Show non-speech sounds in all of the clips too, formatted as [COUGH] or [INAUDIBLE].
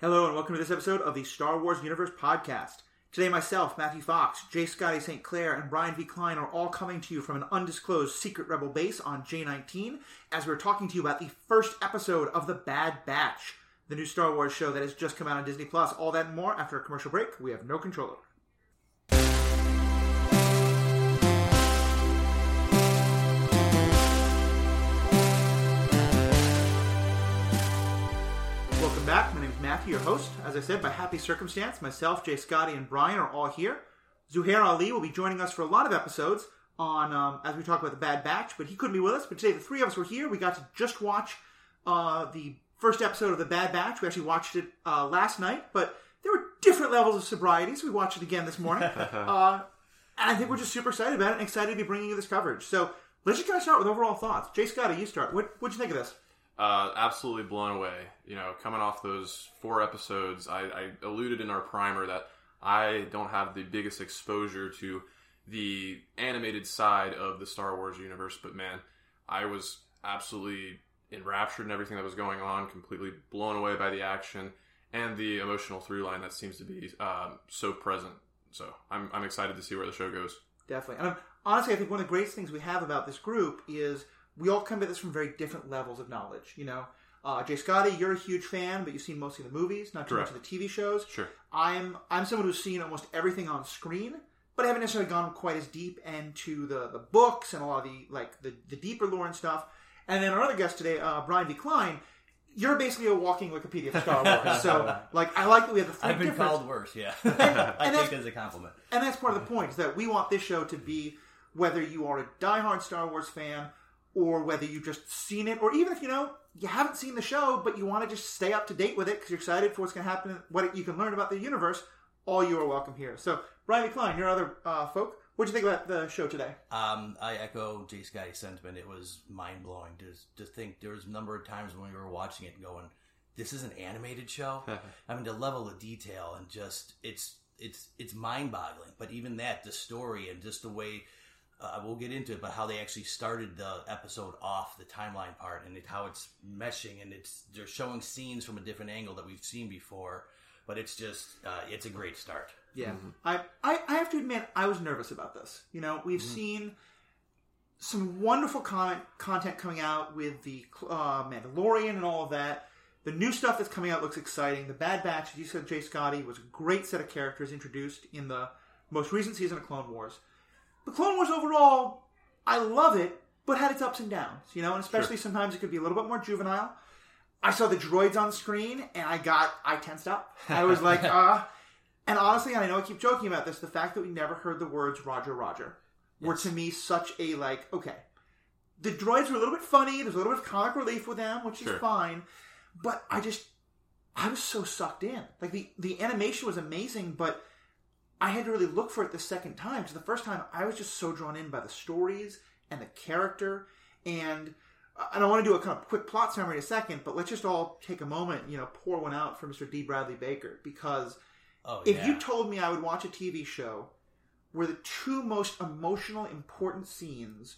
Hello and welcome to this episode of the Star Wars Universe Podcast. Today, myself, Matthew Fox, J. Scotty St. Clair, and Brian V. Klein are all coming to you from an undisclosed secret rebel base on J19 as we're talking to you about the first episode of The Bad Batch, the new Star Wars show that has just come out on Disney Plus. All that and more after a commercial break we have no control over. Back. My name is Matthew, your host. As I said, by happy circumstance, myself, Jay Scotty, and Brian are all here. Zuhair Ali will be joining us for a lot of episodes on um, as we talk about the Bad Batch, but he couldn't be with us. But today, the three of us were here. We got to just watch uh, the first episode of the Bad Batch. We actually watched it uh, last night, but there were different levels of sobriety, so we watched it again this morning. [LAUGHS] uh, and I think we're just super excited about it and excited to be bringing you this coverage. So let's just kind of start with overall thoughts. Jay Scotty, you start. What what'd you think of this? Uh, absolutely blown away. You know, coming off those four episodes, I, I alluded in our primer that I don't have the biggest exposure to the animated side of the Star Wars universe, but man, I was absolutely enraptured in everything that was going on, completely blown away by the action and the emotional through line that seems to be um, so present. So I'm, I'm excited to see where the show goes. Definitely. And um, honestly, I think one of the greatest things we have about this group is we all come at this from very different levels of knowledge. You know, uh, Jay Scotty, you're a huge fan, but you've seen mostly the movies, not too Correct. much of the TV shows. Sure. I'm I'm someone who's seen almost everything on screen, but I haven't necessarily gone quite as deep into the, the books and a lot of the like the, the deeper lore and stuff. And then our other guest today, uh, Brian V. Klein, you're basically a walking Wikipedia for Star Wars. so [LAUGHS] like I like that we have the three I've been different called worse, yeah. and [LAUGHS] I that's- take it as a compliment. and that's part of the point is that we want this show to be whether you are a diehard Star Wars fan or whether you've just seen it, or even if you know you haven't seen the show but you want to just stay up to date with it because you're excited for what's going to happen, what you can learn about the universe. All you are welcome here. So, Brian Klein, your other uh, folk, what do you think about the show today? Um, I echo Jay Scotty's sentiment. It was mind blowing to to think there was a number of times when we were watching it going, "This is an animated show." [LAUGHS] I mean, the level of detail and just it's it's it's mind boggling. But even that, the story and just the way. Uh, we'll get into it, but how they actually started the episode off, the timeline part, and it, how it's meshing, and it's they're showing scenes from a different angle that we've seen before. But it's just, uh, it's a great start. Yeah, I, I I have to admit I was nervous about this. You know, we've seen some wonderful con- content coming out with the uh, Mandalorian and all of that. The new stuff that's coming out looks exciting. The Bad Batch, as you said, Jay Scotty, was a great set of characters introduced in the most recent season of Clone Wars. The Clone Wars overall, I love it, but had its ups and downs. You know, and especially sometimes it could be a little bit more juvenile. I saw the droids on screen and I got I tensed up. I was like, [LAUGHS] ah. And honestly, and I know I keep joking about this, the fact that we never heard the words Roger Roger were to me such a like, okay. The droids were a little bit funny, there's a little bit of comic relief with them, which is fine. But I just I was so sucked in. Like the the animation was amazing, but I had to really look for it the second time. Because the first time I was just so drawn in by the stories and the character and and I want to do a kind of quick plot summary in a second, but let's just all take a moment, you know, pour one out for Mr. D. Bradley Baker because Oh, if yeah. you told me I would watch a TV show where the two most emotional, important scenes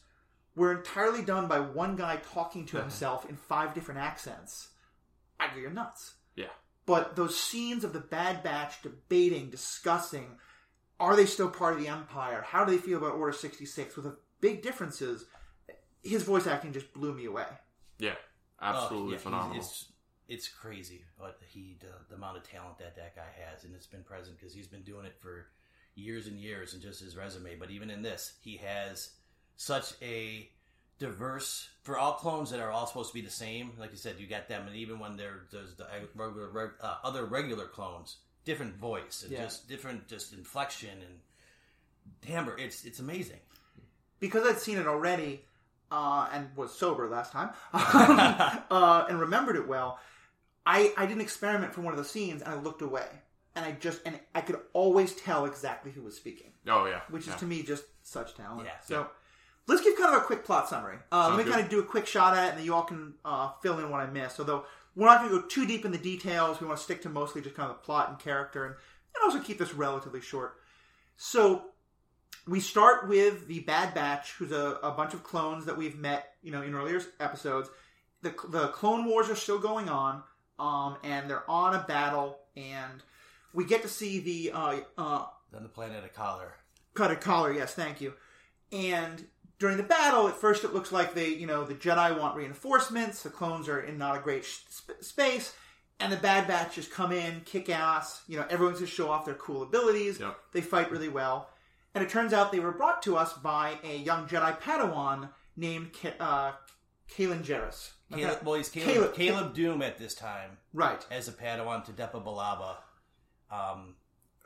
were entirely done by one guy talking to mm-hmm. himself in five different accents, I'd go, you're nuts. Yeah. But those scenes of the Bad Batch debating, discussing, are they still part of the Empire? How do they feel about Order 66? With the big differences, his voice acting just blew me away. Yeah. Oh, Absolutely yeah, phenomenal. It's, it's crazy what he the, the amount of talent that that guy has, and it's been present because he's been doing it for years and years, and just his resume. But even in this, he has such a diverse for all clones that are all supposed to be the same. Like you said, you got them, and even when there- there's the uh, regular, uh, other regular clones, different voice and Yeah. just different just inflection and timbre. It's it's amazing. because I'd seen it already uh, and was sober last time [LAUGHS] [LAUGHS] uh, and remembered it well, I, I didn't experiment for one of the scenes and I looked away. And I just, and I could always tell exactly who was speaking, oh yeah. which yeah. is to me just such talent. Yeah. so let's give kind of a quick plot summary. Uh, let me good. kind of do a quick shot at it and then you all can uh, fill in what I missed. Although we're not going to go too deep in the details. We want to stick to mostly just kind of the plot and character and, and also keep this relatively short. So we start with the Bad Batch, who's a, a bunch of clones that we've met, you know, in earlier episodes. The, the Clone Wars are still going on. um, and they're on a battle, and we get to see the uh, uh, Then the planet of Kaller. cut a Kaller. Yes, thank you. And during the battle, at first it looks like they, you know, the Jedi want reinforcements. The clones are in not a great sh- sp- space, and the Bad Batch just come in, kick ass. You know, everyone's just show off their cool abilities. Yep. They fight really well, and it turns out they were brought to us by a young Jedi Padawan named Ka- uh, Kanan Jarrus. Caleb, well, he's Caleb, Caleb- Caleb, Dume at this time Right. as a Padawan to Depa Billaba. Um,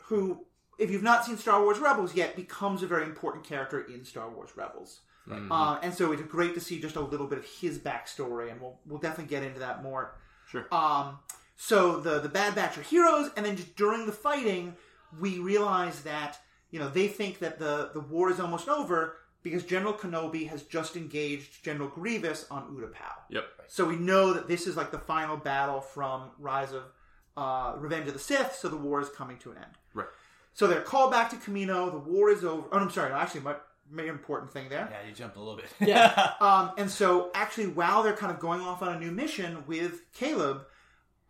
who, if you've not seen Star Wars Rebels yet, becomes a very important character in Star Wars Rebels. Mhm. Uh, and so it's great to see just a little bit of his backstory, and we'll we'll definitely get into that more. Sure. Um, so the the Bad Batch are heroes, and then just during the fighting, we realize that you know they think that the the war is almost over because General Kenobi has just engaged General Grievous on Utapau. Yep. So we know that this is like the final battle from Rise of uh, Revenge of the Sith. So the war is coming to an end. Right. So they're called back to Kamino. The war is over. Oh, I'm sorry. no, Actually, my main important thing there. yeah, you jumped a little bit. Yeah. [LAUGHS] um, and so actually, while they're kind of going off on a new mission with Caleb,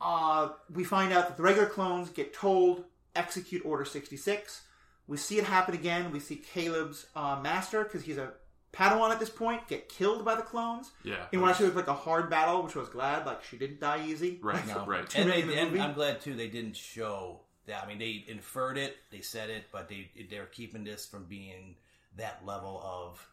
uh, we find out that the regular clones get told execute Order 66. We see it happen again. We see Caleb's uh, master, because he's a Padawan at this point, get killed by the clones. Yeah. In what actually looked like a hard battle, which I was glad, like she didn't die easy. Right. [LAUGHS] No. Right. And, they, the and. I'm glad too they didn't show that. I mean, they inferred it, they said it, but they they're keeping this from being that level of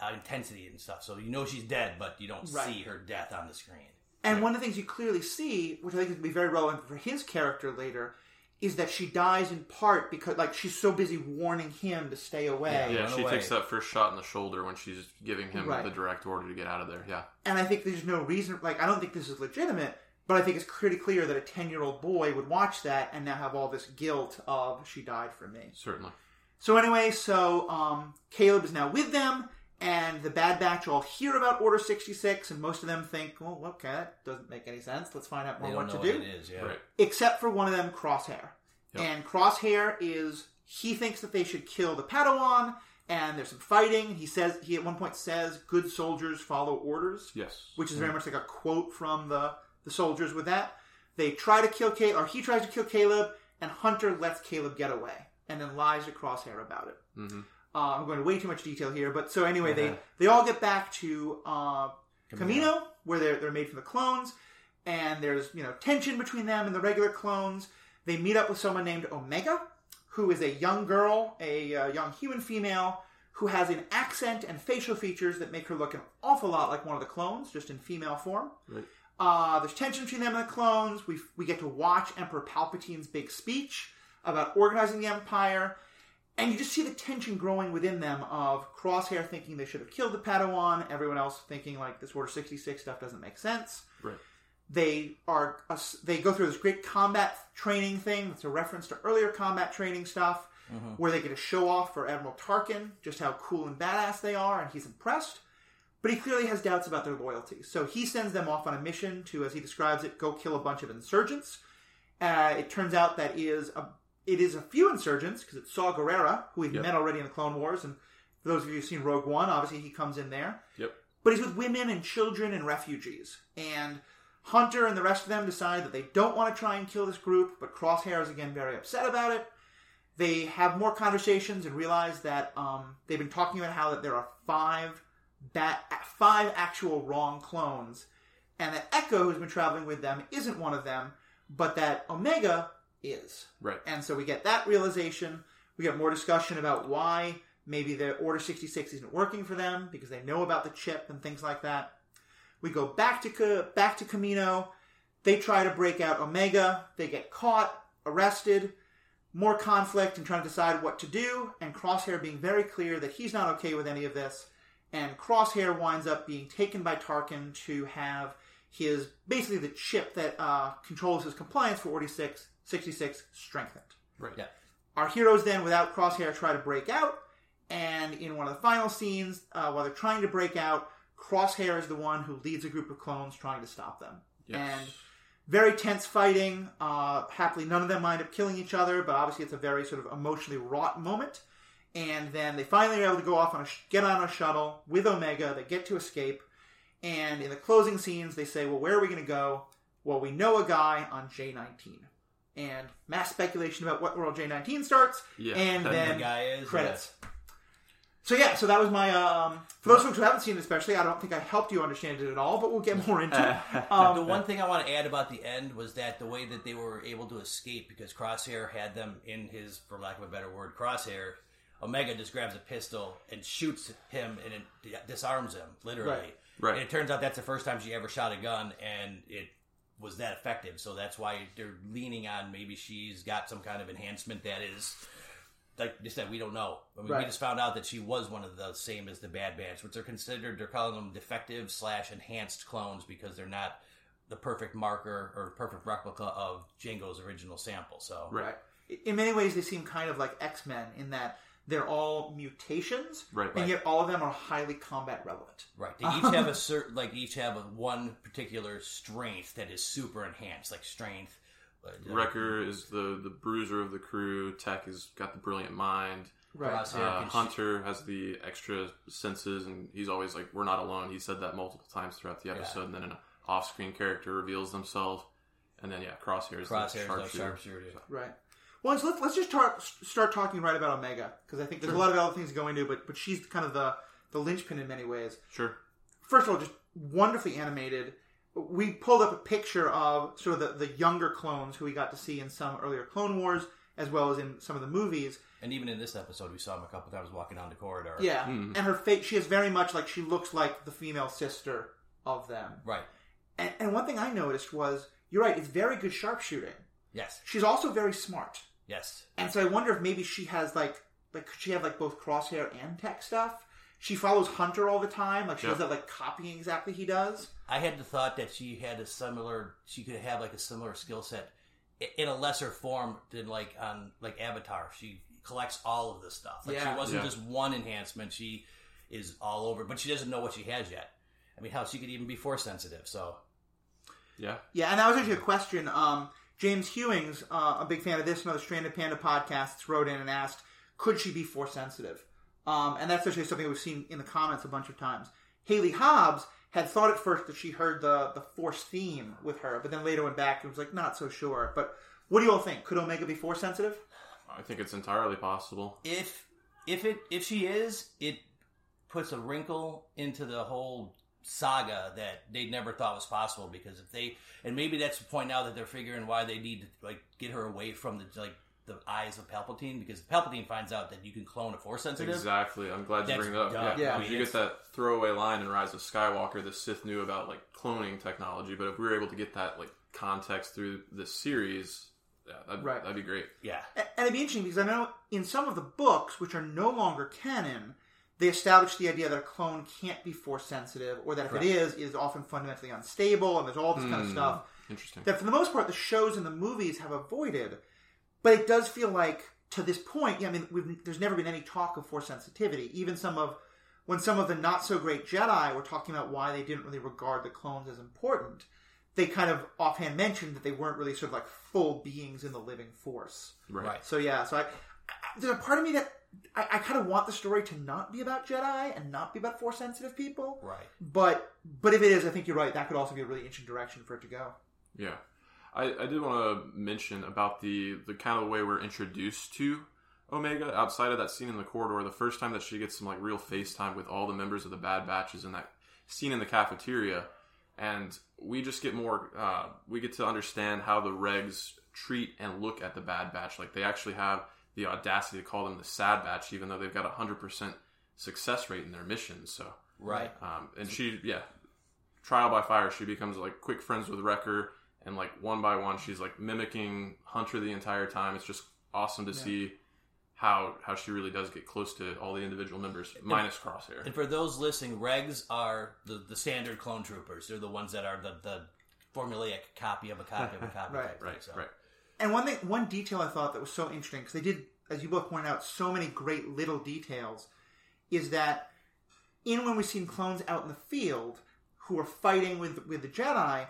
uh, intensity and stuff. So you know she's dead, but you don't Right. see her death on the screen. And one of the things you clearly see, which I think is going to be very relevant for his character later, is that she dies in part because, like, she's so busy warning him to stay away. Yeah. Yeah, she away. takes that first shot in the shoulder when she's giving him Right. the direct order to get out of there. Yeah. And I think there's no reason, like, I don't think this is legitimate, but I think it's pretty clear that a 10 year old boy would watch that and now have all this guilt of she died for me. Certainly. So, anyway, so um, Caleb is now with them, and the Bad Batch all hear about Order 66, and most of them think, well, okay, that doesn't make any sense. Let's find out more what know to what do. it is. Yeah. Right. except for one of them, Crosshair. Yep. And Crosshair is he thinks that they should kill the Padawan, and there's some fighting. He says he at one point says, "Good soldiers follow orders," Yes. which is very much like a quote from the the soldiers. With that, they try to kill Caleb, or he tries to kill Caleb, and Hunter lets Caleb get away, and then lies to Crosshair about it. hmm Uh, I'm going to way too much detail here, but so anyway, Uh-huh. they they all get back to uh, Kamino, where they're they're made from the clones, and there's you know tension between them and the regular clones. They meet up with someone named Omega, who is a young girl, a uh, young human female who has an accent and facial features that make her look an awful lot like one of the clones, just in female form. Right. Uh, there's tension between them and the clones. We we get to watch Emperor Palpatine's big speech about organizing the Empire. And you just see the tension growing within them of Crosshair thinking they should have killed the Padawan, everyone else thinking like this Order 66 stuff doesn't make sense. Right. They are they go through this great combat training thing that's a reference to earlier combat training stuff where they get a show off for Admiral Tarkin just how cool and badass they are and he's impressed. But he clearly has doubts about their loyalty. So he sends them off on a mission to, as he describes it, go kill a bunch of insurgents. Uh, it turns out that is a it is a few insurgents because it's Saw Gerrera, who we've Yep. met already in the Clone Wars, and for those of you who've seen Rogue One, obviously he comes in there. Yep. But he's with women and children and refugees. And Hunter and the rest of them decide that they don't want to try and kill this group, but Crosshair is again very upset about it. They have more conversations and realize that um, they've been talking about how that there are five ba- five actual wrong clones, and that Echo, who's been traveling with them, isn't one of them, but that Omega is. Right. And so we get that realization. We get more discussion about why maybe the Order 66 isn't working for them because they know about the chip and things like that. We go back to back to Kamino. They try to break out Omega. They get caught, arrested. More conflict and trying to decide what to do. And Crosshair being very clear that he's not okay with any of this. And Crosshair winds up being taken by Tarkin to have his basically the chip that uh, controls his compliance for Order 6 66 strengthened. Right. Yeah. Our heroes then, without Crosshair, try to break out, and in one of the final scenes, uh, while they're trying to break out, Crosshair is the one who leads a group of clones trying to stop them. Yes. And very tense fighting. Uh, happily, none of them wind up killing each other, but obviously, it's a very sort of emotionally wrought moment. And then they finally are able to go off on a sh- get on a shuttle with Omega. They get to escape, and in the closing scenes, they say, "Well, where are we going to go?" well, we know a guy on J19. And mass speculation about what world J19 starts, Yeah. and The then guy is, credits. So yeah, so that was my. Um, for those folks who haven't seen it, especially, I don't think I helped you understand it at all, but we'll get more into it. [LAUGHS] Um, the one thing I want to add about the end was that the way that they were able to escape because Crosshair had them in his, for lack of a better word, Crosshair. Omega just grabs a pistol and shoots him and it disarms him, literally. Right. Right. And it turns out that's the first time she ever shot a gun, and it was that effective. So that's why they're leaning on maybe she's got some kind of enhancement that is, like you said, we don't know. I mean, Right. we just found out that she was one of the same as the Bad Batch, which they're considered. They're calling them defective slash enhanced clones because they're not the perfect marker or perfect replica of Jango's original sample. So Right. in many ways, they seem kind of like X Men in that they're all mutations, Right. and Right. yet all of them are highly combat relevant. Right. They each have a certain, [LAUGHS] like each have a one particular strength that is super enhanced, like strength. uh, Wrecker is the the bruiser of the crew. Tech has got the brilliant mind. Right. Crosshair Uh, Hunter has the extra senses, and he's always like, "We're not alone." He said that multiple times throughout the episode, and then an off-screen character reveals themselves, and then yeah, Crosshair is the Crosshair's a sharpshooter. sharpshooter. Right. Well, so let's, let's just tar- start talking right about Omega because I think there's a lot of other things to go into, but but she's kind of the the linchpin in many ways. Sure. First of all, just wonderfully animated. We pulled up a picture of sort of the, the younger clones who we got to see in some earlier Clone Wars, as well as in some of the movies. And even in this episode, we saw him a couple times walking down the corridor. Yeah, hmm. and her face, she is very much like she looks like the female sister of them. Right. And, and one thing I noticed was, you're right, it's very good sharpshooting. Yes. She's also very smart. Yes. And so I wonder if maybe she has like like could she have like both crosshair and tech stuff? She follows Hunter all the time, like she Yep. does that like copying exactly he does. I had the thought that she had a similar, she could have like a similar skill set i- in a lesser form than like on like Avatar. She collects all of this stuff. Like Yeah. she wasn't Yeah. just one enhancement. She is all over, but she doesn't know what she has yet. I mean, hell, she could even be force sensitive. So Yeah. Yeah, and that was actually a question. Um, James Hewings, uh, a big fan of this and other Stranded Panda podcasts, wrote in and asked, could she be force sensitive? Um, and that's actually something we've seen in the comments a bunch of times. Haley Hobbs had thought at first that she heard the the force theme with her, but then later went back and was like, not so sure. But what do you all think? Could Omega be force sensitive? I think it's entirely possible. if if it if she is, it puts a wrinkle into the whole saga that they never thought was possible because if they and maybe that's the point now that they're figuring why they need to like get her away from the like the eyes of Palpatine because Palpatine finds out that you can clone a force sensitive. Exactly. I'm glad you bring that up. dumb. Yeah. Yeah. I Because mean, you get that throwaway line in Rise of Skywalker. The Sith knew about like cloning technology, but if we were able to get that like context through this series, yeah, that'd, Right. that'd be great. Yeah. And it'd be interesting because I know in some of the books, which are no longer canon, they establish the idea that a clone can't be force sensitive, or that if Right. it is, is often fundamentally unstable, and there's all this kind of Hmm. stuff Interesting. that, for the most part, the shows and the movies have avoided. But it does feel like to this point, yeah, I mean, we've, there's never been any talk of force sensitivity. Even some of when some of the not so great Jedi were talking about why they didn't really regard the clones as important, they kind of offhand mentioned that they weren't really sort of like full beings in the living force. Right. Right. So yeah, so I, I there's a part of me that I, I kind of want the story to not be about Jedi and not be about force sensitive people. Right. But but if it is, I think you're right. That could also be a really interesting direction for it to go. Yeah, I, I did want to mention about the the kind of way we're introduced to Omega outside of that scene in the corridor. The first time that she gets some like real FaceTime with all the members of the Bad Batches in that scene in the cafeteria, and we just get more. Uh, we get to understand how the Regs treat and look at the Bad Batch. Like they actually have the audacity to call them the Sad Batch, even though they've got a hundred percent success rate in their missions. So Right. um, and she, yeah, trial by fire, she becomes like quick friends with Wrecker, and like one by one, she's like mimicking Hunter the entire time. It's just awesome to see how how she really does get close to all the individual members, minus Crosshair. And for those listening, regs are the, the standard clone troopers. They're the ones that are the, the formulaic copy of a copy of a copy. [LAUGHS] Right. thing, Right, so. right. And one thing, one detail I thought that was so interesting because they did, as you both pointed out, so many great little details, is that in when we've seen clones out in the field who are fighting with with the Jedi,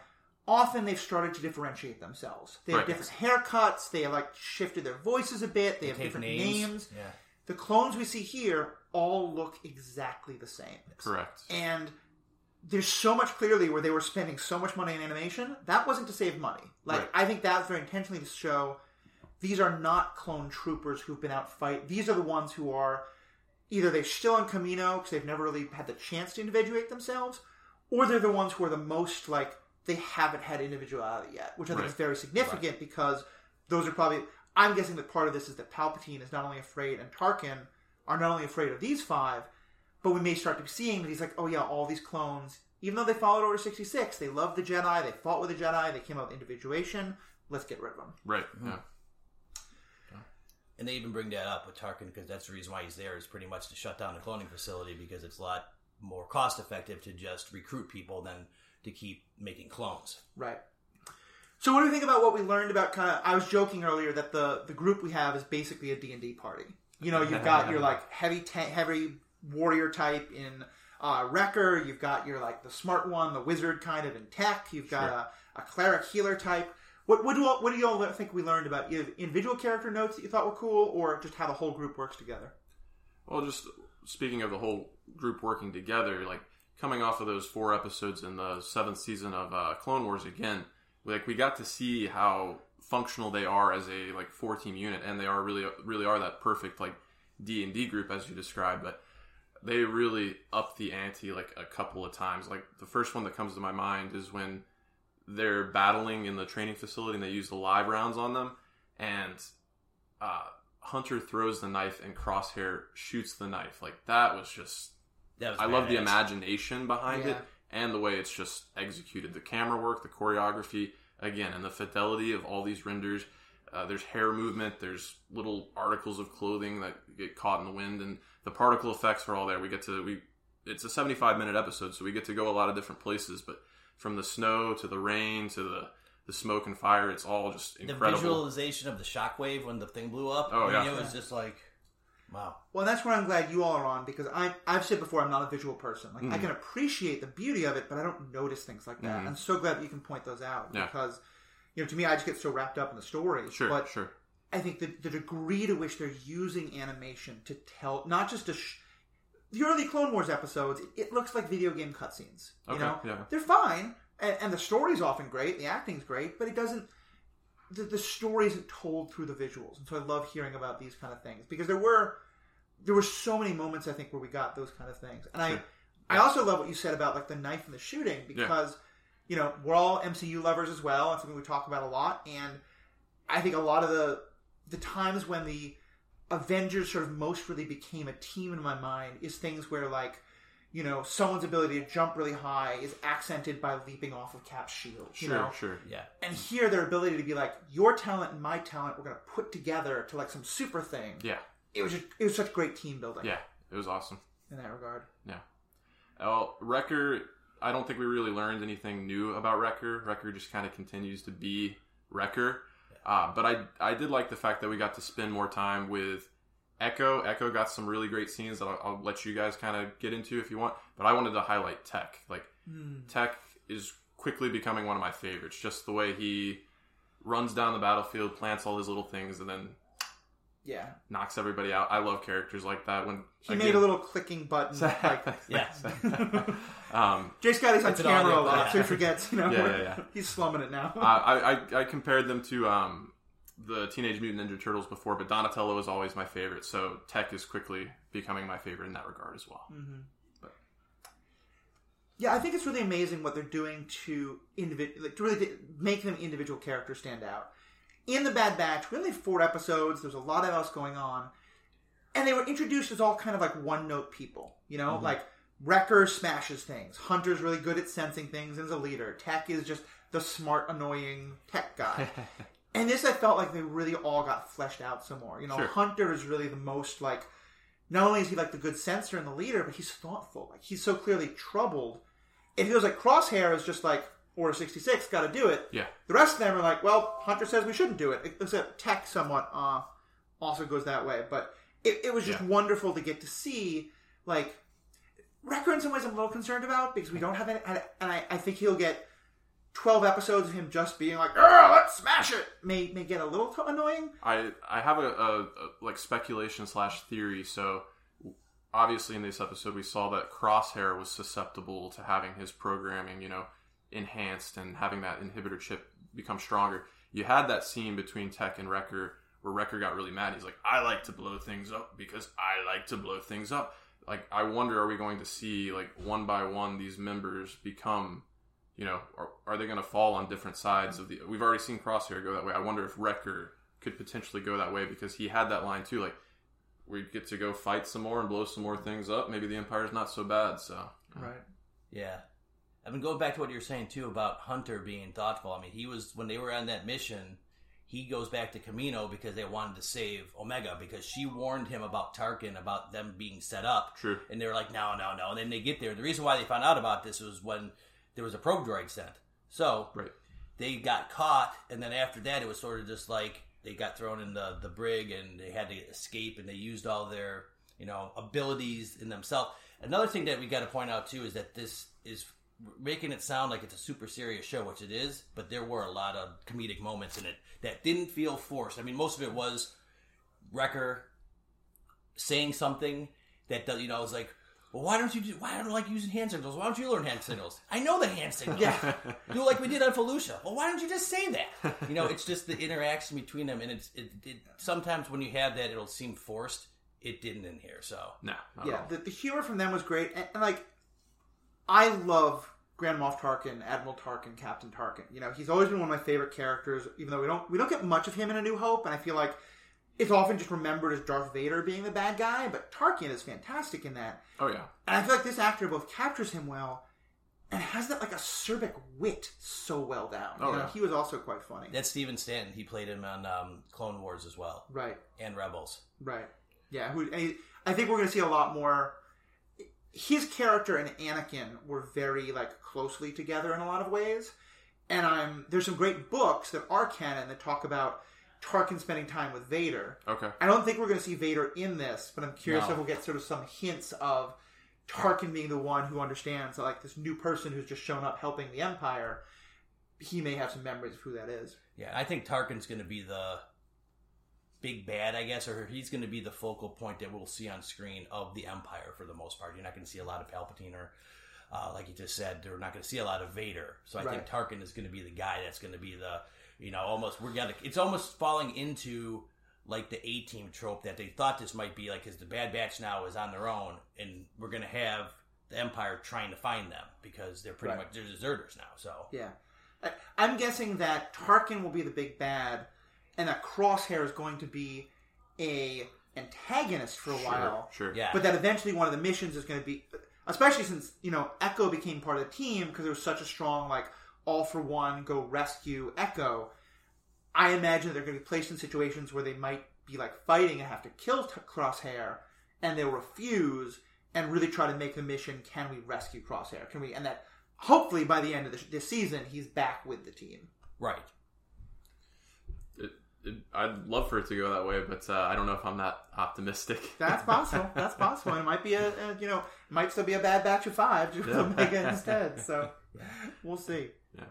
often they've started to differentiate themselves. They have Right. different haircuts. They have like shifted their voices a bit. They have different names. names. Yeah. The clones we see here all look exactly the same. Correct. And there's so much clearly where they were spending so much money on animation. That wasn't to save money. Like Right. I think that's very intentionally to show these are not clone troopers who've been out fight. These are the ones who are either they're still on Kamino because they've never really had the chance to individuate themselves, or they're the ones who are the most like they haven't had individuality yet, which I think Right. is very significant because those are probably. I'm guessing that part of this is that Palpatine is not only afraid and Tarkin are not only afraid of these five, but we may start to be seeing that he's like, oh yeah, all these clones, even though they followed Order 66, they loved the Jedi, they fought with the Jedi, they came out with individuation, let's get rid of them. Right. Hmm. Yeah. And they even bring that up with Tarkin because that's the reason why he's there is pretty much to shut down the cloning facility because it's a lot more cost effective to just recruit people than to keep making clones. Right. So what do we think about what we learned about kind of I was joking earlier that the the group we have is basically a D&D party. You know, you've got your like heavy ta- heavy warrior type in uh, Wrecker, you've got your like the smart one, the wizard kind of in tech, you've got a, a cleric healer type. What what do all, what do you all think we learned about either individual character notes that you thought were cool or just how the whole group works together? Well, just speaking of the whole group working together, like coming off of those four episodes in the seventh season of uh, Clone Wars again, like we got to see how functional they are as a like four team unit, and they are really really are that perfect like D and D group as you described, but they really upped the ante like a couple of times. Like the first one that comes to my mind is when they're battling in the training facility and they use the live rounds on them, and uh, Hunter throws the knife and Crosshair shoots the knife. Like that was just That was I love the imagination behind Yeah. it and the way it's just executed. The camera work, the choreography, again, and the fidelity of all these renders. Uh, there's hair movement. There's little articles of clothing that get caught in the wind, and the particle effects are all there. We get to we. It's a 75 minute episode, so we get to go a lot of different places. But from the snow to the rain to the the smoke and fire, it's all just incredible. The visualization of the shockwave when the thing blew up. Oh, yeah. mean, it was just like, wow. Well, that's where I'm glad you all are on because I I've said before I'm not a visual person. Like Mm-hmm. I can appreciate the beauty of it, but I don't notice things like that. I'm so glad that you can point those out Yeah. because you know to me I just get so wrapped up in the story. Sure, but sure. I think the, the degree to which they're using animation to tell not just to sh- the early Clone Wars episodes, it, looks like video game cutscenes. You Okay, know, yeah. they're fine, and, and the story's often great, the acting's great, but it doesn't. The, the story isn't told through the visuals, and so I love hearing about these kind of things because there were there were so many moments I think where we got those kind of things, and I Sure. I also love what you said about like the knife and the shooting because you know we're all MCU lovers as well. It's something we talk about a lot, and I think a lot of the the times when the Avengers sort of most really became a team in my mind is things where like you know someone's ability to jump really high is accented by leaping off of Cap's shield. You Sure, know? sure. Yeah. And here their ability to be like your talent and my talent we're going to put together to like some super thing. Yeah, It was just it was such great team building yeah. It was awesome. in that regard. Yeah. Well, Wrecker, I don't think we really learned anything new about Wrecker. Wrecker just kind of continues to be Wrecker. Uh, but I, I did like the fact that we got to spend more time with Echo. Echo got some really great scenes that I'll, I'll let you guys kind of get into if you want. But I wanted to highlight Tech. Like, Tech is quickly becoming one of my favorites. Just the way he runs down the battlefield, plants all his little things, and then Yeah. knocks everybody out. I love characters like that. When He made a little clicking button [LAUGHS] like [LAUGHS] Yeah. [LAUGHS] um, Jay Scotty's on It's an camera a lot, button. so he forgets, you know. Yeah, yeah, yeah. He's slumming it now. I, I I compared them to um, the Teenage Mutant Ninja Turtles before, but Donatello is always my favorite. So Tech is quickly becoming my favorite in that regard as well. Yeah, I think it's really amazing what they're doing to individ- like to really di- make them individual characters stand out. In the Bad Batch, we only had four episodes. There's a lot of else going on, and they were introduced as all kind of like one note people. You know, mm-hmm. like Wrecker smashes things. Hunter's really good at sensing things and is a leader. Tech is just the smart, annoying tech guy. [LAUGHS] and this, I felt like they really all got fleshed out some more. You know, Sure. Hunter is really the most like. Not only is he like the good sensor and the leader, but he's thoughtful. Like he's so clearly troubled it feels like Crosshair is just like Order sixty six, got to do it. Yeah, The rest of them are like, well, Hunter says we shouldn't do it. Except Tech somewhat uh, also goes that way, but it, it was just Yeah. wonderful to get to see like Wrecker. In some ways, I'm a little concerned about because we don't have any, and I, I think he'll get. 12 episodes of him just being like, "Arr, let's smash it, may may get a little t- annoying. I I have a, a, a like speculation slash theory. So obviously in this episode we saw that Crosshair was susceptible to having his programming, you know, enhanced and having that inhibitor chip become stronger. You had that scene between Tech and Wrecker where Wrecker got really mad. He's like, "I like to blow things up because I like to blow things up." Like, I wonder, are we going to see like one by one these members become, you know, are, are they going to fall on different sides of the? We've already seen Crosshair go that way. I wonder if Wrecker could potentially go that way because he had that line too, like we get to go fight some more and blow some more things up. Maybe the Empire's not so bad. So Right. Yeah. I mean, going back to what you were saying too about Hunter being thoughtful. I mean, he was when they were on that mission. He goes back to Kamino because they wanted to save Omega because she warned him about Tarkin about them being set up. True. And they were like, no, no, no. And then they get there. The reason why they found out about this was when there was a probe droid sent. So right, they got caught, and then after that, it was sort of just like they got thrown in the the brig and they had to escape, and they used all their you know abilities in themselves. Another thing that we got to point out too is that this is making it sound like it's a super serious show, which it is, but there were a lot of comedic moments in it that didn't feel forced. I mean, most of it was Wrecker saying something that does, you know, was like, well, why don't you do, why don't you like using hand signals? Why don't you learn hand signals? I know the hand signals. Yeah. [LAUGHS] Do like we did on Felucia. Well, why don't you just say that? You know, it's just the interaction between them, and it's it, it sometimes when you have that, it'll seem forced. It didn't in here, so no, Yeah, the, the humor from them was great, and, and like, I love Grand Moff Tarkin, Admiral Tarkin, Captain Tarkin. You know, he's always been one of my favorite characters. Even though we don't we don't get much of him in A New Hope, and I feel like it's often just remembered as Darth Vader being the bad guy. But Tarkin is fantastic in that, Oh yeah, and I feel like this actor both captures him well and has that like acerbic wit so well down. Oh, you know, yeah. he was also quite funny. that's Stephen Stanton. He played him on um, Clone Wars as well right. and Rebels. Right. Yeah. Who? I think we're going to see a lot more. His character and Anakin were very like closely together in a lot of ways, and I'm there's some great books that are canon that talk about Tarkin spending time with Vader. okay. I don't think we're going to see Vader in this, but I'm curious No. if we'll get sort of some hints of Tarkin being the one who understands, like this new person who's just shown up helping the Empire. He may have some memories of who that is. Yeah, I think Tarkin's going to be the big bad, I guess, or he's going to be the focal point that we'll see on screen of the Empire for the most part. You're not going to see a lot of Palpatine or, uh, like you just said, we're not going to see a lot of Vader. So I think Tarkin is going to be the guy that's going to be the, you know, almost we're gonna. It's almost falling into like the A Team trope that they thought this might be like, because the Bad Batch now is on their own, and we're going to have the Empire trying to find them because they're pretty Right. much they're deserters now. So Yeah. I'm guessing that Tarkin will be the big bad, and that Crosshair is going to be a antagonist for a while. Sure. yeah, But that eventually one of the missions is going to be, especially since you know Echo became part of the team because there was such a strong like all for one go rescue Echo. I imagine they're going to be placed in situations where they might be like fighting and have to kill T- Crosshair, and they'll refuse and really try to make the mission. Can we rescue Crosshair? Can we? And that hopefully by the end of this, this season he's back with the team. right. It, it, I'd love for it to go that way, but uh, I don't know if I'm that optimistic. [LAUGHS] That's possible. That's possible. And it might be a, a you know, it might still be a bad batch of five just with Yeah. [LAUGHS] Omega instead. So [LAUGHS] we'll see. Yeah.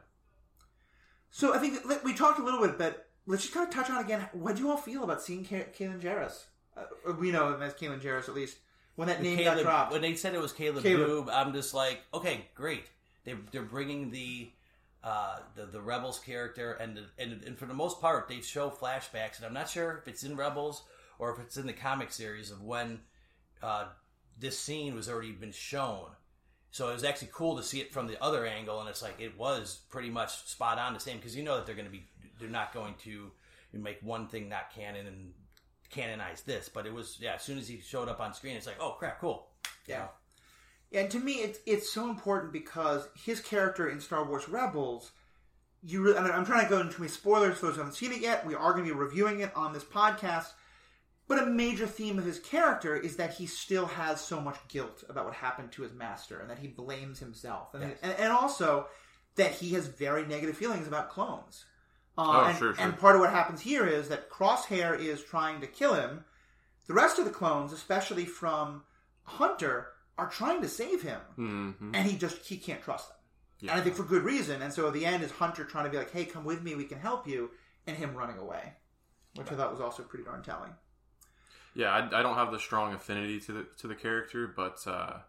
So I think that we talked a little bit, but let's just kind of touch on again. What do you all feel about seeing Ka- Jarrus? Uh, we know him as Kanan Jarrus, at least when that name got dropped. when they said it was Caleb, Caleb. Dume, I'm just like, okay, great. They they're bringing the uh, the the Rebels character, and, the, and and for the most part, they show flashbacks, and I'm not sure if it's in Rebels or if it's in the comic series of when uh, this scene was already been shown. So it was actually cool to see it from the other angle, and it's like it was pretty much spot on the same because you know that they're going to be they're not going to make one thing not canon and canonize this, but it was yeah. As soon as he showed up on screen, it's like oh crap, cool. You Yeah. know? And to me, it's it's so important because his character in Star Wars Rebels, you really, and I'm trying to go into any spoilers for those who haven't seen it yet. We are going to be reviewing it on this podcast. But a major theme of his character is that he still has so much guilt about what happened to his master, and that he blames himself, and Yes. and, and also that he has very negative feelings about clones. Uh, Oh, and, sure, sure. and part of what happens here is that Crosshair is trying to kill him. The rest of the clones, especially from Hunter, are trying to save him, Mhm. and he just he can't trust them. Yeah. And I think for good reason. And so at the end is Hunter trying to be like, "Hey, come with me, we can help you," and him running away, which I thought was also pretty darn telling. yeah, I, I don't have the strong affinity to the to the character, but uh,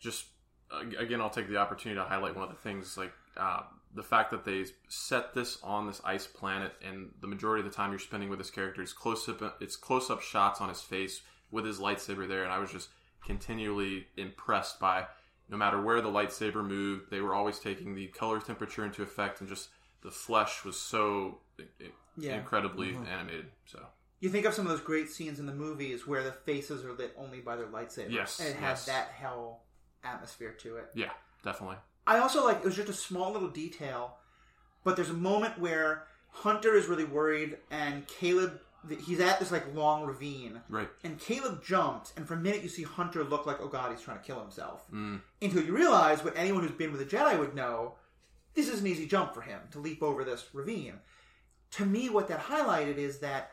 just again, I'll take the opportunity to highlight one of the things like uh, the fact that they set this on this ice planet, and the majority of the time you're spending with this character is close up. It's close up shots on his face with his lightsaber there, and I was just continually impressed by. No matter where the lightsaber moved, they were always taking the color temperature into effect, and just the flesh was so i- i- Yeah. incredibly mm-hmm. animated. So You think of some of those great scenes in the movies where the faces are lit only by their lightsabers. Yes, And it has yes. that hell atmosphere to it. yeah, definitely. I also like it was just a small little detail, but there's a moment where Hunter is really worried and Caleb he's at this like long ravine Right. and Caleb jumped and for a minute you see Hunter look like oh god he's trying to kill himself Mm. until you realize what anyone who's been with a Jedi would know this is an easy jump for him to leap over this ravine. To me what that highlighted is that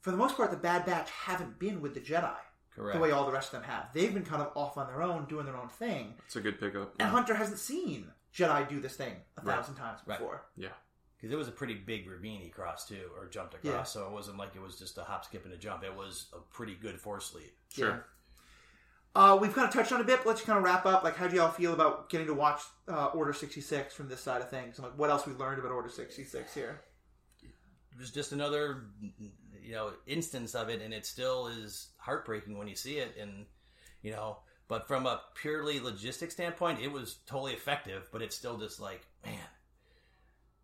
for the most part the Bad Batch haven't been with the Jedi Correct. the way all the rest of them have. They've been kind of off on their own doing their own thing. It's a good pickup. And Yeah. Hunter hasn't seen Jedi do this thing a Right. thousand times Right. before. yeah. Because it was a pretty big ravine he crossed too, or jumped across. Yeah. So it wasn't like it was just a hop, skip, and a jump. It was a pretty good force leap. Sure. Uh, we've kind of touched on a bit, but let's kind of wrap up. Like, how do y'all feel about getting to watch uh, Order 66 from this side of things? And, like, what else we learned about Order 66 here? It was just another, you know, instance of it, and it still is heartbreaking when you see it. And you know, but from a purely logistic standpoint, it was totally effective. But it's still just like, man,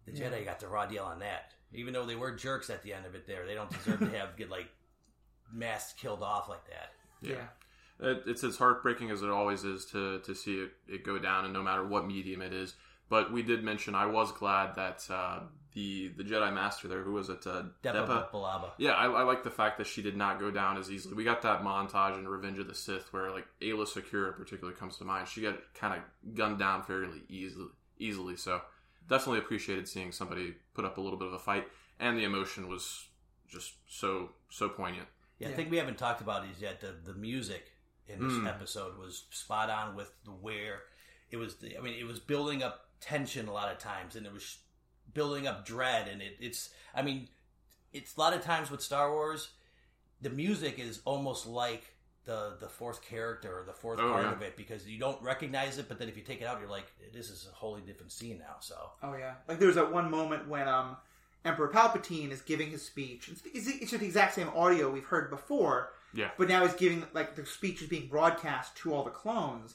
the Yeah. Jedi got the raw deal on that. Even though they were jerks at the end of it, there they don't deserve to have get like mass killed off like that. Yeah. It, it's as heartbreaking as it always is to to see it, it go down, and no matter what medium it is. But we did mention I was glad that uh, the the Jedi Master there, who was it, uh, Depa Depa? Billaba. Yeah, I, I like the fact that she did not go down as easily. We got that montage in Revenge of the Sith where like Aayla Secura in particular comes to mind. She got kind of gunned down fairly easily. Easily, so definitely appreciated seeing somebody put up a little bit of a fight, and the emotion was just so so poignant. Yeah, Yeah. I think we haven't talked about it yet. The the music in this Mm. episode was spot on with the where it was. The, I mean, it was building up tension a lot of times, and it was building up dread. And it, it's. I mean, it's a lot of times with Star Wars, the music is almost like the the fourth character or the fourth Oh, part yeah. of it because you don't recognize it, but then if you take it out, you're like, this is a wholly different scene now. So Oh, yeah. Like, there was that one moment when um, Emperor Palpatine is giving his speech. It's, it's, it's just the exact same audio we've heard before, Yeah, but now he's giving, like, the speech is being broadcast to all the clones.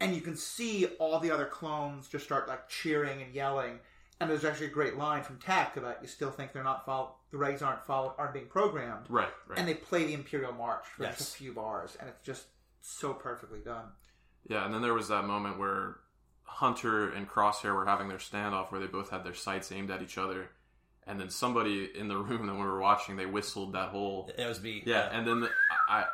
And you can see all the other clones just start, like, cheering and yelling. And there's actually a great line from Tech about you still think they're not follow- the regs aren't follow- aren't being programmed. right, right. and they play the Imperial March for Yes. just a few bars, and it's just so perfectly done. Yeah, and then there was that moment where Hunter and Crosshair were having their standoff where they both had their sights aimed at each other. And then somebody in the [LAUGHS] room that we were watching, they whistled that whole that was me. yeah. And then the, I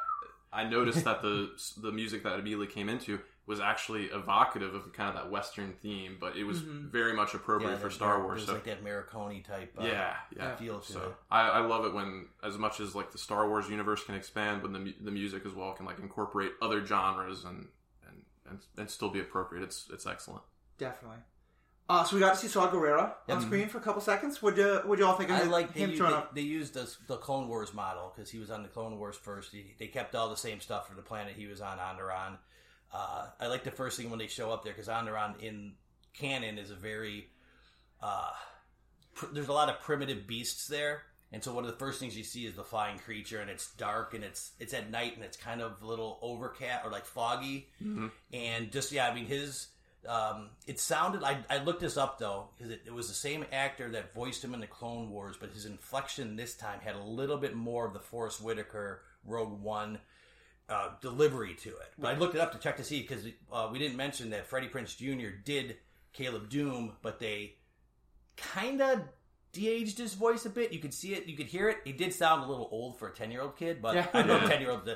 I noticed that the [LAUGHS] the music that immediately came into was actually evocative of kind of that Western theme, but it was Mhm. very much appropriate Yeah, for Star there Wars. was So like that Morricone type. Uh, yeah, yeah. feel to So it. I, I love it when, as much as like the Star Wars universe can expand, when the the music as well can like incorporate other genres and and and, and still be appropriate. It's it's excellent. Definitely. Uh, so we got to see Saw Gerrera on Yep. screen for a couple seconds. Would you would you all think of I him- like they, him used, they, they used the, the Clone Wars model because he was on the Clone Wars first. He, they kept all the same stuff for the planet he was on, Onderon. Uh, I like the first thing when they show up there because Onderon in canon is a very uh, pr- there's a lot of primitive beasts there, and so one of the first things you see is the flying creature, and it's dark and it's it's at night and it's kind of a little overcast or like foggy, Mhm. and just yeah, I mean his. Um, it sounded. I, I looked this up though because it, it was the same actor that voiced him in the Clone Wars, but his inflection this time had a little bit more of the Forrest Whitaker Rogue One uh, delivery to it. But I looked it up to check to see because uh, we didn't mention that Freddie Prinze Jr. did Caleb Dume, but they kind of de-aged his voice a bit. You could see it, you could hear it. He did sound a little old for a ten-year-old kid, but Yeah. I know [LAUGHS] ten-year-olds.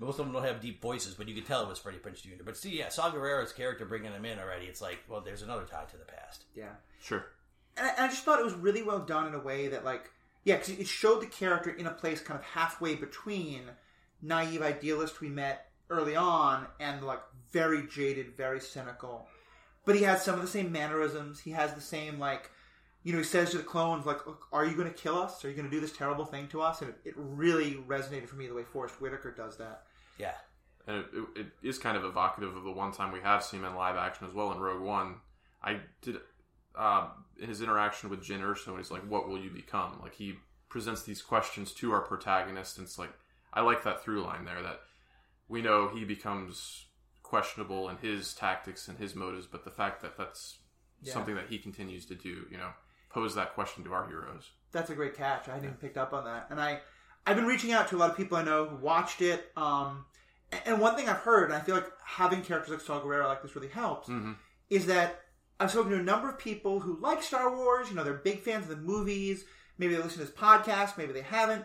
Most of them don't have deep voices, but you could tell it was Freddie Prinze Jr. But see, yeah, Saw Gerrera's character bringing him in already. It's like, well, there's another tie to the past. Yeah. Sure. And I, and I just thought it was really well done in a way that, like, yeah, because it showed the character in a place kind of halfway between naive idealist we met early on and like very jaded, very cynical. But he has some of the same mannerisms. He has the same like you know, he says to the clones, like, Look, "Are you going to kill us? Are you going to do this terrible thing to us?" And it, it really resonated for me the way Forrest Whitaker does that. Yeah. and it, it, it is kind of evocative of the one time we have seen him in live action as well in Rogue One. I did uh, his interaction with Jyn Erso, and he's like, "What will you become?" Like he presents these questions to our protagonist, and it's like I like that through line there that we know he becomes questionable in his tactics and his motives, but the fact that that's Yeah. something that he continues to do, you know, pose that question to our heroes. That's a great catch. I hadn't even picked up on that. And I, I've been reaching out to a lot of people I know who watched it. Um, and- one thing I've heard, and I feel like having characters like Saw Gerrera like this really helps, Mhm. is that I've spoken to a number of people who like Star Wars. You know, they're big fans of the movies. Maybe they listen to this podcast. Maybe they haven't,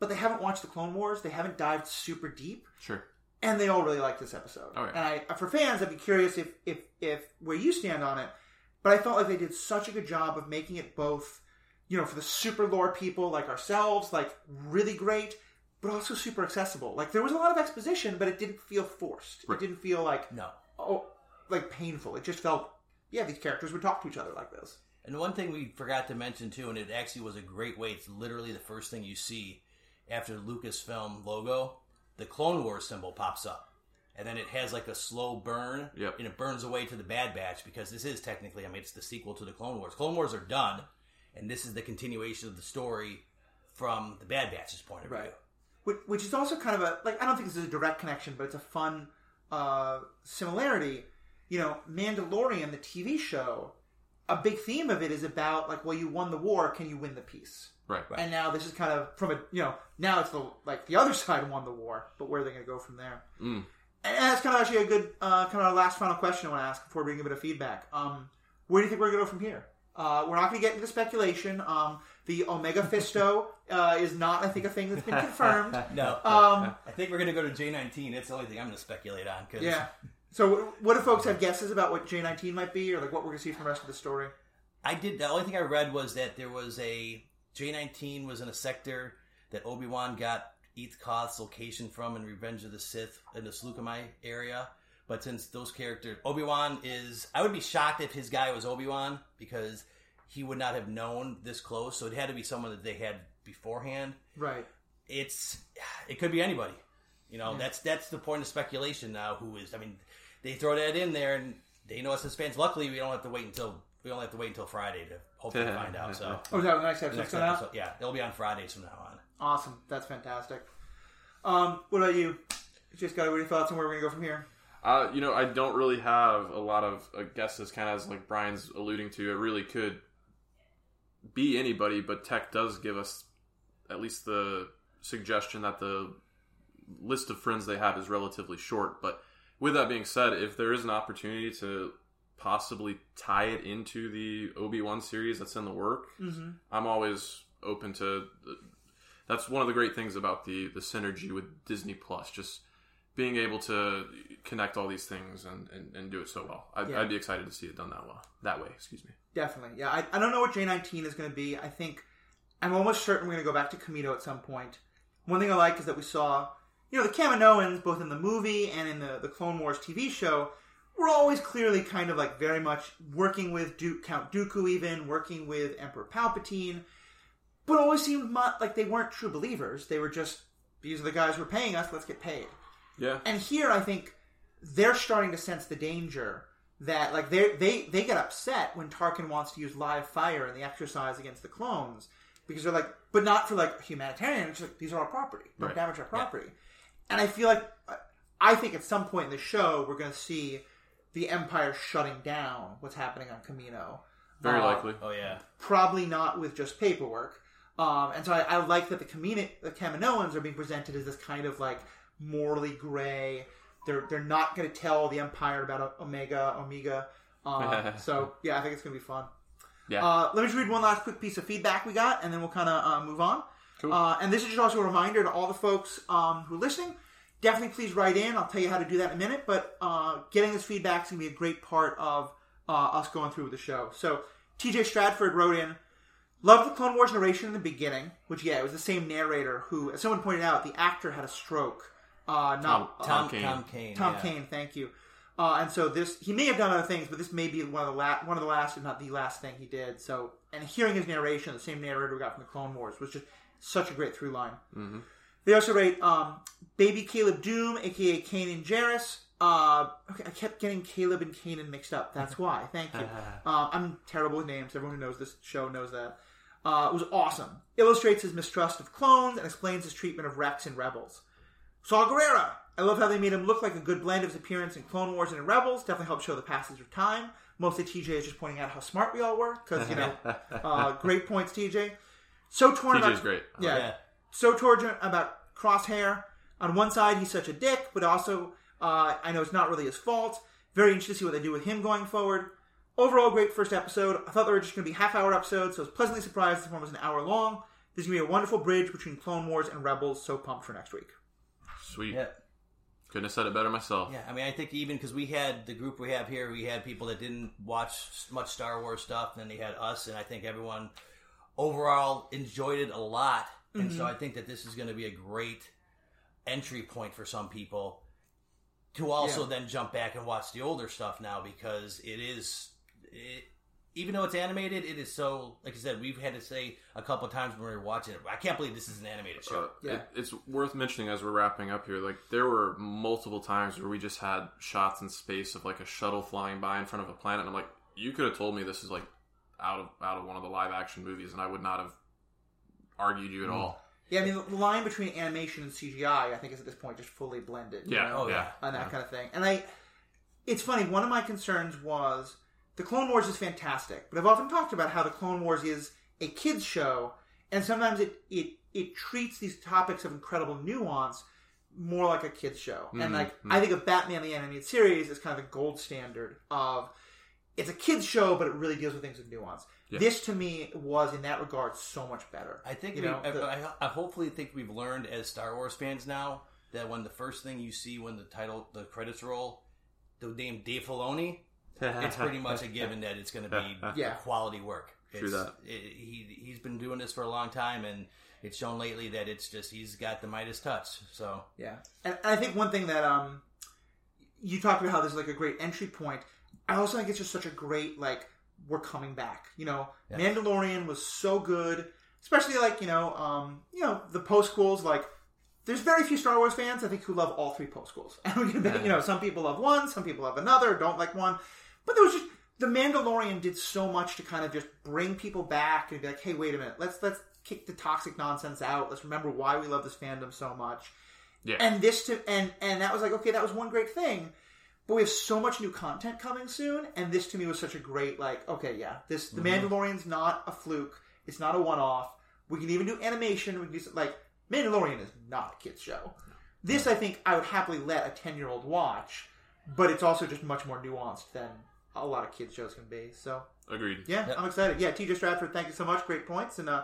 but they haven't watched the Clone Wars. They haven't dived super deep, Sure. and they all really like this episode. Oh, yeah. And I, for fans, I'd be curious if, if if where you stand on it. But I felt like they did such a good job of making it both, you know, for the super lore people like ourselves, like really great, but also super accessible. Like there was a lot of exposition, but it didn't feel forced. Right. It didn't feel like No. oh, like painful. It just felt, yeah, these characters would talk to each other like this. And the one thing we forgot to mention too, and it actually was a great way. It's literally the first thing you see after the Lucasfilm logo. The Clone Wars symbol pops up, and then it has like a slow burn, Yep. and it burns away to the Bad Batch because this is technically, I mean, it's the sequel to the Clone Wars. Clone Wars are done, and this is the continuation of the story from the Bad Batch's point of view. Right. Which, which is also kind of a like I don't think this is a direct connection, but it's a fun uh, similarity. You know, Mandalorian, the TV show, a big theme of it is about like, well, you won the war, can you win the peace? Right. And now this is kind of from a you know now it's the like the other [LAUGHS] side won the war, but where are they going to go from there? Mm. And that's kind of actually a good uh, kind of last final question I want to ask before we bring a bit of feedback. Um, where do you think we're going to go from here? Uh, we're not going to get into speculation. Um, the Omega [LAUGHS] Fisto uh, is not, I think, a thing that's been confirmed. [LAUGHS] No, Um, I think we're going to go to J19. That's the only thing I'm going to speculate on. Cause yeah. So, what do folks have guesses about what J nineteen might be, or like what we're going to see from the rest of the story? I did. The only thing I read was that there was a J nineteen was in a sector that Obi Wan got Eeth Koth's location from in Revenge of the Sith in the Saleucami area. But since those characters, Obi Wan is, I would be shocked if his guy was Obi Wan because he would not have known this close. So it had to be someone that they had beforehand. Right. It's, it could be anybody. You know, that's that's the point of speculation now. Who is? I mean, they throw that in there, and they know us as fans. Luckily, we don't have to wait until we only have to wait until Friday to hopefully find out. So Oh, is that the next the episode next coming out? yeah, it'll be on Fridays from now on. Awesome. That's fantastic. Um, what about you? Just got any thoughts on where we're going to go from here? Uh, you know, I don't really have a lot of uh, guesses, kind of as like Brian's alluding to. It really could be anybody, but Tech does give us at least the suggestion that the list of friends they have is relatively short. But with that being said, if there is an opportunity to possibly tie it into the Obi Wan series that's in the work, Mm-hmm. I'm always open to. That's one of the great things about the the synergy with Disney Plus. Just being able to connect all these things and, and, and do it so well. I'd, Yeah. I'd be excited to see it done that well. That way, excuse me. Definitely. Yeah, I, I don't know what J19 is going to be. I think I'm almost certain we're going to go back to Kamino at some point. One thing I like is that we saw, you know, the Kaminoans, both in the movie and in the, the Clone Wars TV show, were always clearly kind of like very much working with Duke, Count Dooku, even working with Emperor Palpatine, but always seemed like they weren't true believers. They were just, these are the guys who are paying us, let's get paid. Yeah. And here, I think they're starting to sense the danger that, like, they they they get upset when Tarkin wants to use live fire in the exercise against the clones because they're like, but not for like humanitarian. It's like these are our property. Don't Right. damage our property. And I feel like I think at some point in the show we're going to see the Empire shutting down what's happening on Kamino. Very Uh, likely. Oh yeah, probably not with just paperwork. Um, and so I, I like that the Kamino, the Kaminoans are being presented as this kind of like morally gray. They're they're not going to tell the Empire about Omega Omega. Um, [LAUGHS] so yeah, I think it's going to be fun. Yeah. Uh, let me just read one last quick piece of feedback we got, and then we'll kind of uh, move on. Cool. Uh, and this is just also a reminder to all the folks um, who are listening. Definitely, please write in. I'll tell you how to do that in a minute. But uh, getting this feedback is going to be a great part of uh, us going through with the show. So, TJ Stratford wrote in, "Loved the Clone Wars narration in the beginning, which yeah, it was the same narrator who, as someone pointed out, the actor had a stroke. Uh, not Tom- Tom uh, Kane. Tom Kane. Tom yeah. Kane, thank you. Uh, and so this, he may have done other things, but this may be one of the last, one of the last, if not the last thing he did. So, and hearing his narration, the same narrator we got from the Clone Wars, was just such a great through line. Mhm. They also rate um, Baby Caleb Dume, aka Kanan Jarrus. Uh, okay, I kept getting Caleb and Kanan mixed up. That's [LAUGHS] why. Thank you. Uh, [LAUGHS] I'm terrible with names. Everyone who knows this show knows that. Uh, it was awesome. Illustrates his mistrust of clones and explains his treatment of Rex and Rebels. Saw Gerrera. I love how they made him look like a good blend of his appearance in Clone Wars and in Rebels. Definitely helped show the passage of time. Mostly TJ is just pointing out how smart we all were because you know, [LAUGHS] uh, great points, TJ. So torn TJ's about great. yeah. Yeah. So torn about Crosshair. On one side, he's such a dick, but also uh, I know it's not really his fault. Very interested to see what they do with him going forward. Overall, great first episode. I thought they were just going to be half hour episodes, so I was pleasantly surprised this one was an hour long. This is going to be a wonderful bridge between Clone Wars and Rebels, so pumped for next week. Sweet. Yeah. Couldn't have said it better myself. Yeah, I mean, I think even because we had the group we have here, we had people that didn't watch much Star Wars stuff, and then they had us, and I think everyone overall enjoyed it a lot. And so I think that this is going to be a great entry point for some people to also Yeah. then jump back and watch the older stuff now because it is, it, even though it's animated, it is so, like I said, we've had to say a couple of times when we were watching it, I can't believe this is an animated show. Uh, Yeah. it- it's worth mentioning as we're wrapping up here. Like there were multiple times where we just had shots in space of like a shuttle flying by in front of a planet. And I'm like, you could have told me this is like out of out of one of the live action movies, and I would not have argued you at mm. all. Yeah, I mean, the line between animation and CGI, I think, is at this point just fully blended. you Yeah, know? Oh, yeah. on that kind of thing. And I, it's funny. One of my concerns was the Clone Wars is fantastic, but I've often talked about how the Clone Wars is a kids show, and sometimes it it it treats these topics of incredible nuance more like a kids show. And mm-hmm. like mm-hmm. I think of Batman the animated series as kind of the gold standard of it's a kids show, but it really deals with things with nuance. Yeah. This to me was in that regard so much better. I think You we, know, I, the- I, I hopefully think we've learned as Star Wars fans now that when the first thing you see when the title, the credits roll, the name Dave Filoni, it's [LAUGHS] pretty much a given that it's going to be [LAUGHS] Yeah. quality work. True that. It, he he's been doing this for a long time, and it's shown lately that it's just he's got the Midas touch. So Yeah, and, and I think one thing that um, you talked about how this is like a great entry point. I also think it's just such a great like we're coming back. You know, Yeah. Mandalorian was so good, especially like you know, um, you know the post schools. Like, there's very few Star Wars fans I think who love all three post schools, [LAUGHS] and we can, you know, some people love one, some people love another, don't like one, but there was just the Mandalorian did so much to kind of just bring people back and be like, hey, wait a minute, let's let's kick the toxic nonsense out. Let's remember why we love this fandom so much Yeah. and this to and and that was like okay that was one great thing but we have so much new content coming soon and this to me was such a great like okay yeah this the mandalorian's not a fluke. It's not a one-off. We can even do animation. We can do like mandalorian is not a kids show. This i think i would happily let a 10 year old watch but it's also just much more nuanced than a lot of kids shows can be so. Agreed. yeah Yep. i'm excited. Yeah tj stratford thank you so much. Great points and uh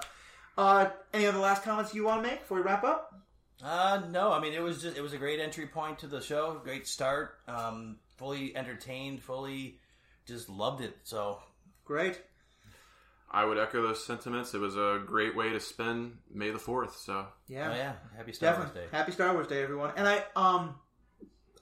uh any other last comments you want to make before we wrap up Uh, no, I mean it was just it was a great entry point to the show, great start. Um, fully entertained, fully just loved it. So great I would echo those sentiments. It was a great way to spend May the Fourth. So yeah oh yeah, happy Star Definitely. Wars Day. Happy Star Wars Day, everyone. And I um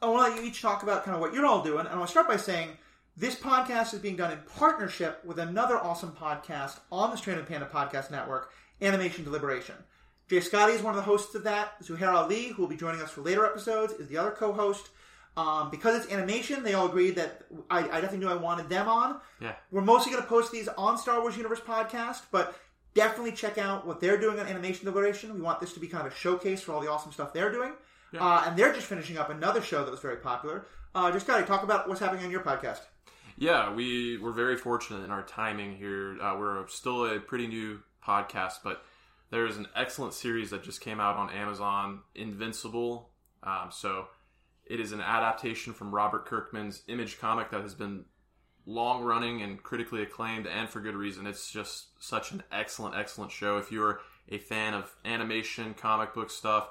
I want to let you each talk about kind of what you're all doing. And I want to start by saying this podcast is being done in partnership with another awesome podcast on the Stranded Panda Podcast Network, Animation Deliberation. Jay Scotty is one of the hosts of that. Zuhair Ali, who will be joining us for later episodes, is the other co-host. Um, because it's animation, they all agreed that I, I definitely knew I wanted them on. yeah, We're mostly going to post these on Star Wars Universe podcast, but definitely check out what they're doing on Animation Deliberation. We want this to be kind of a showcase for all the awesome stuff they're doing. Uh, and they're just finishing up another show that was very popular. Uh, just gotta talk about what's happening on your podcast. yeah. We were very fortunate in our timing here. Uh, we're still a pretty new podcast, but there is an excellent series that just came out on Amazon, Invincible. Um, so it is an adaptation from Robert Kirkman's Image comic that has been long running and critically acclaimed, and for good reason. It's just such an excellent, excellent show. If you're a fan of animation, comic book stuff,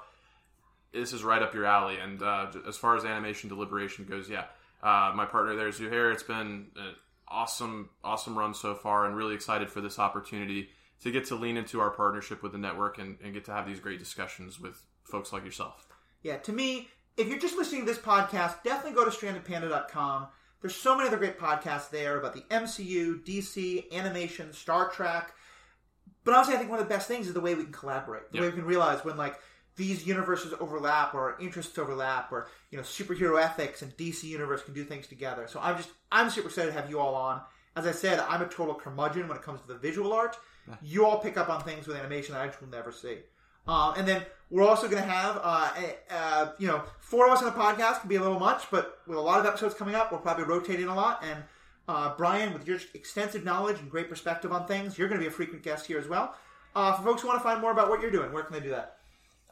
this is right up your alley. And uh, as far as animation deliberation goes, yeah, uh, my partner there, Zuhair, it's been an awesome, awesome run so far, and really excited for this opportunity to get to lean into our partnership with the network and, and get to have these great discussions with folks like yourself. Yeah, to me, if you're just listening to this podcast, definitely go to strandedpanda.com. There's so many other great podcasts there about the MCU, DC, animation, Star Trek. But honestly, I think one of the best things is the way we can collaborate. The way we can realize when like these universes overlap or interests overlap or you know superhero ethics and DC universe can do things together. So I'm just I'm super excited to have you all on. As I said, I'm a total curmudgeon when it comes to the visual art. You all pick up on things with animation that I just will never see. Um, and then we're also going to have, uh, uh, you know, four of us on the podcast can be a little much, but with a lot of episodes coming up, we'll probably rotate in a lot. And uh, Brian, with your extensive knowledge and great perspective on things, you're going to be a frequent guest here as well. Uh, for folks who want to find more about what you're doing, where can they do that?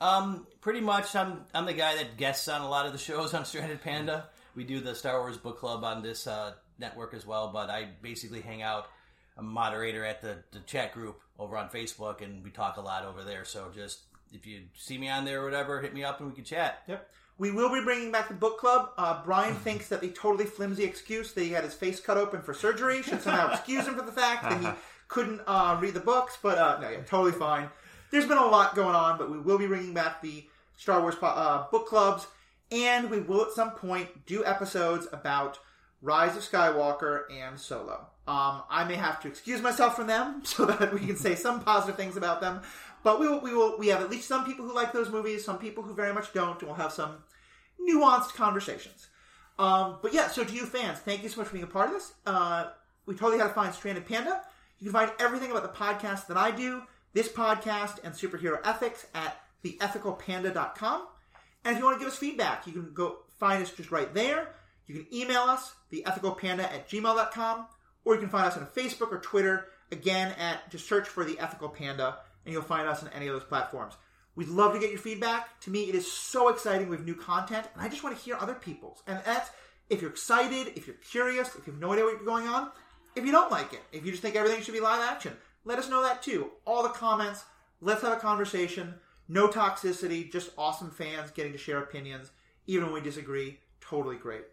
Um, pretty much, I'm I'm the guy that guests on a lot of the [LAUGHS] shows on Stranded Panda. We do the Star Wars book club on this uh, network as well, but I basically hang out. I'm a moderator at the, the chat group over on Facebook, and we talk a lot over there. So just if you see me on there or whatever, hit me up and we can chat. Yep. We will be bringing back the book club. Uh, Brian [LAUGHS] thinks that the totally flimsy excuse that he had his face cut open for surgery should somehow [LAUGHS] excuse him for the fact that he couldn't uh, read the books. But uh, no, yeah, totally fine. There's been a lot going on, but we will be bringing back the Star Wars uh, book clubs, and we will at some point do episodes about Rise of Skywalker and Solo. Um, I may have to excuse myself from them [LAUGHS] so that we can say some positive things about them. But we will, we will, we have at least some people who like those movies, some people who very much don't, and we'll have some nuanced conversations. Um, but yeah, so to you fans, thank you so much for being a part of this. Uh, we totally had to find Stranded Panda. You can find everything about the podcast that I do, this podcast, and superhero ethics at theethicalpanda.com. And if you want to give us feedback, you can go find us just right there. You can email us, theethicalpanda at gmail.com, or you can find us on Facebook or Twitter, again, at just search for The Ethical Panda, and you'll find us on any of those platforms. We'd love to get your feedback. To me, it is so exciting with new content, and I just want to hear other people's. And that's if you're excited, if you're curious, if you have no idea what's going on, if you don't like it, if you just think everything should be live action, let us know that too. All the comments, let's have a conversation. No toxicity, just awesome fans getting to share opinions, even when we disagree. Totally great.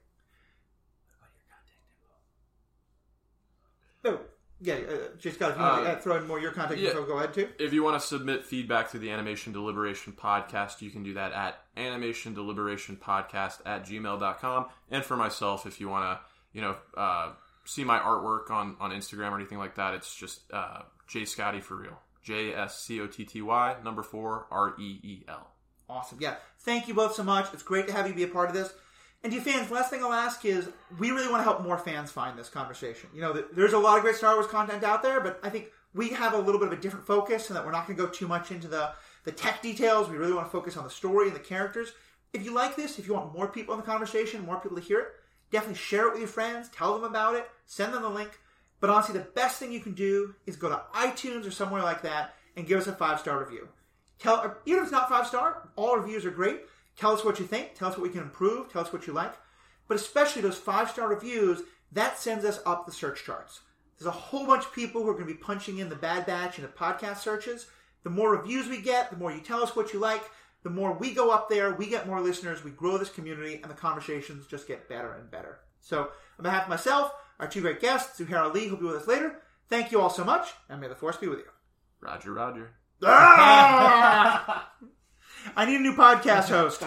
Oh, yeah, uh, just got if you want to Uh, throw in more of your contact yeah. info, go ahead too. If you want to submit feedback to the Animation Deliberation Podcast, you can do that at animation deliberation podcast at gmail.com. And for myself, if you want to, you know, uh, see my artwork on, on Instagram or anything like that, it's just uh, J Scotty for real. J S C O T T Y, number four, R E E L. Awesome. Yeah. Thank you both so much. It's great to have you be a part of this. And to fans, last thing I'll ask is we really want to help more fans find this conversation. You know, there's a lot of great Star Wars content out there, but I think we have a little bit of a different focus and that we're not going to go too much into the, the tech details. We really want to focus on the story and the characters. If you like this, if you want more people in the conversation, more people to hear it, definitely share it with your friends, tell them about it, send them the link. But honestly, the best thing you can do is go to iTunes or somewhere like that and give us a five star review. Tell even if it's not five star, all reviews are great. Tell us what you think. Tell us what we can improve. Tell us what you like. But especially those five star reviews, that sends us up the search charts. There's a whole bunch of people who are going to be punching in the Bad Batch in the podcast searches. The more reviews we get, the more you tell us what you like, the more we go up there, we get more listeners, we grow this community, and the conversations just get better and better. So, on behalf of myself, our two great guests, Zuhair Ali, who'll be with us later, thank you all so much, and may the force be with you. Roger, Roger. Ah! [LAUGHS] I need a new podcast [LAUGHS] host.